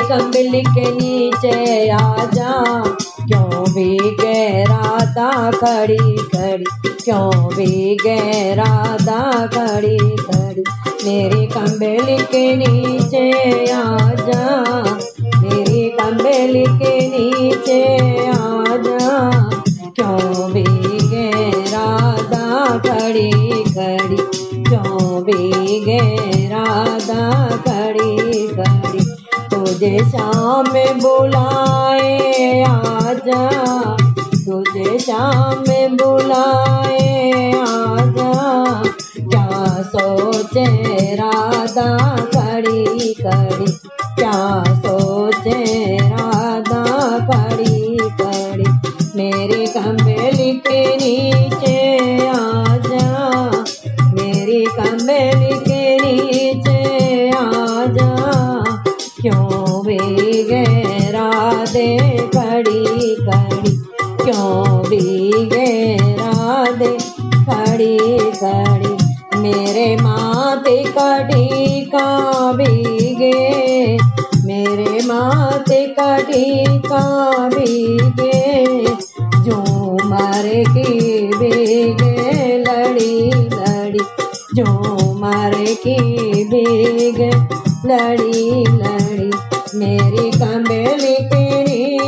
मेरे के नीचे आ जा क्यों भी गहराता खड़ी खड़ी? क्यों भी गहराता खड़ी खड़ी? मेरे कंबल के नीचे आ जा मेरे कंबल के नीचे आ जा क्यों भी गहराता खड़ी खड़ी? क्यों भी गहराता तुझे शाम बुलाए आजा। तुझे शाम बुलाए आजा। क्या सोचे राधा खड़ी खड़ी? क्या सोचे राधा खड़ी खड़ी? मेरी कंबल के नीचे आजा। मेरी कंबल खड़ी खड़ी क्यों भी गहरा दे खड़ी खड़ी मेरे माथे का टीका भीगे। मेरे माथे का टीका भीगे। जो मारे की भीगे लड़ी लड़ी। जो मारे की भीगे लड़ी लड़ी। मेरी कंबल के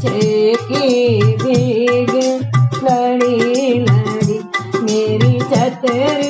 बूझे की भीगे लड़ी लड़ी मेरी छतर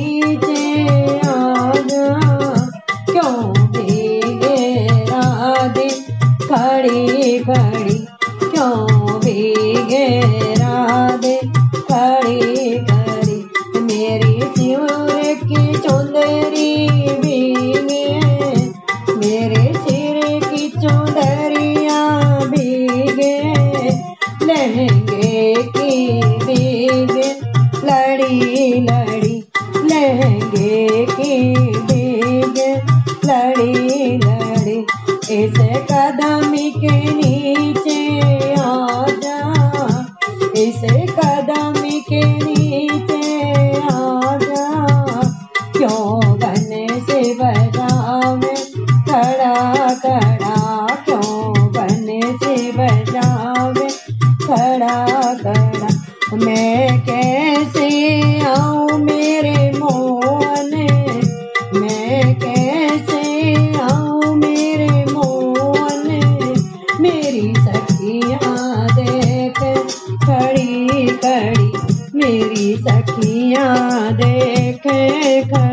की बीज लड़ी लड़ी। इस कदम के नीचे आ जा इस कदम के नीचे आ जा क्यों बने से बजावे खड़ा खड़ा America.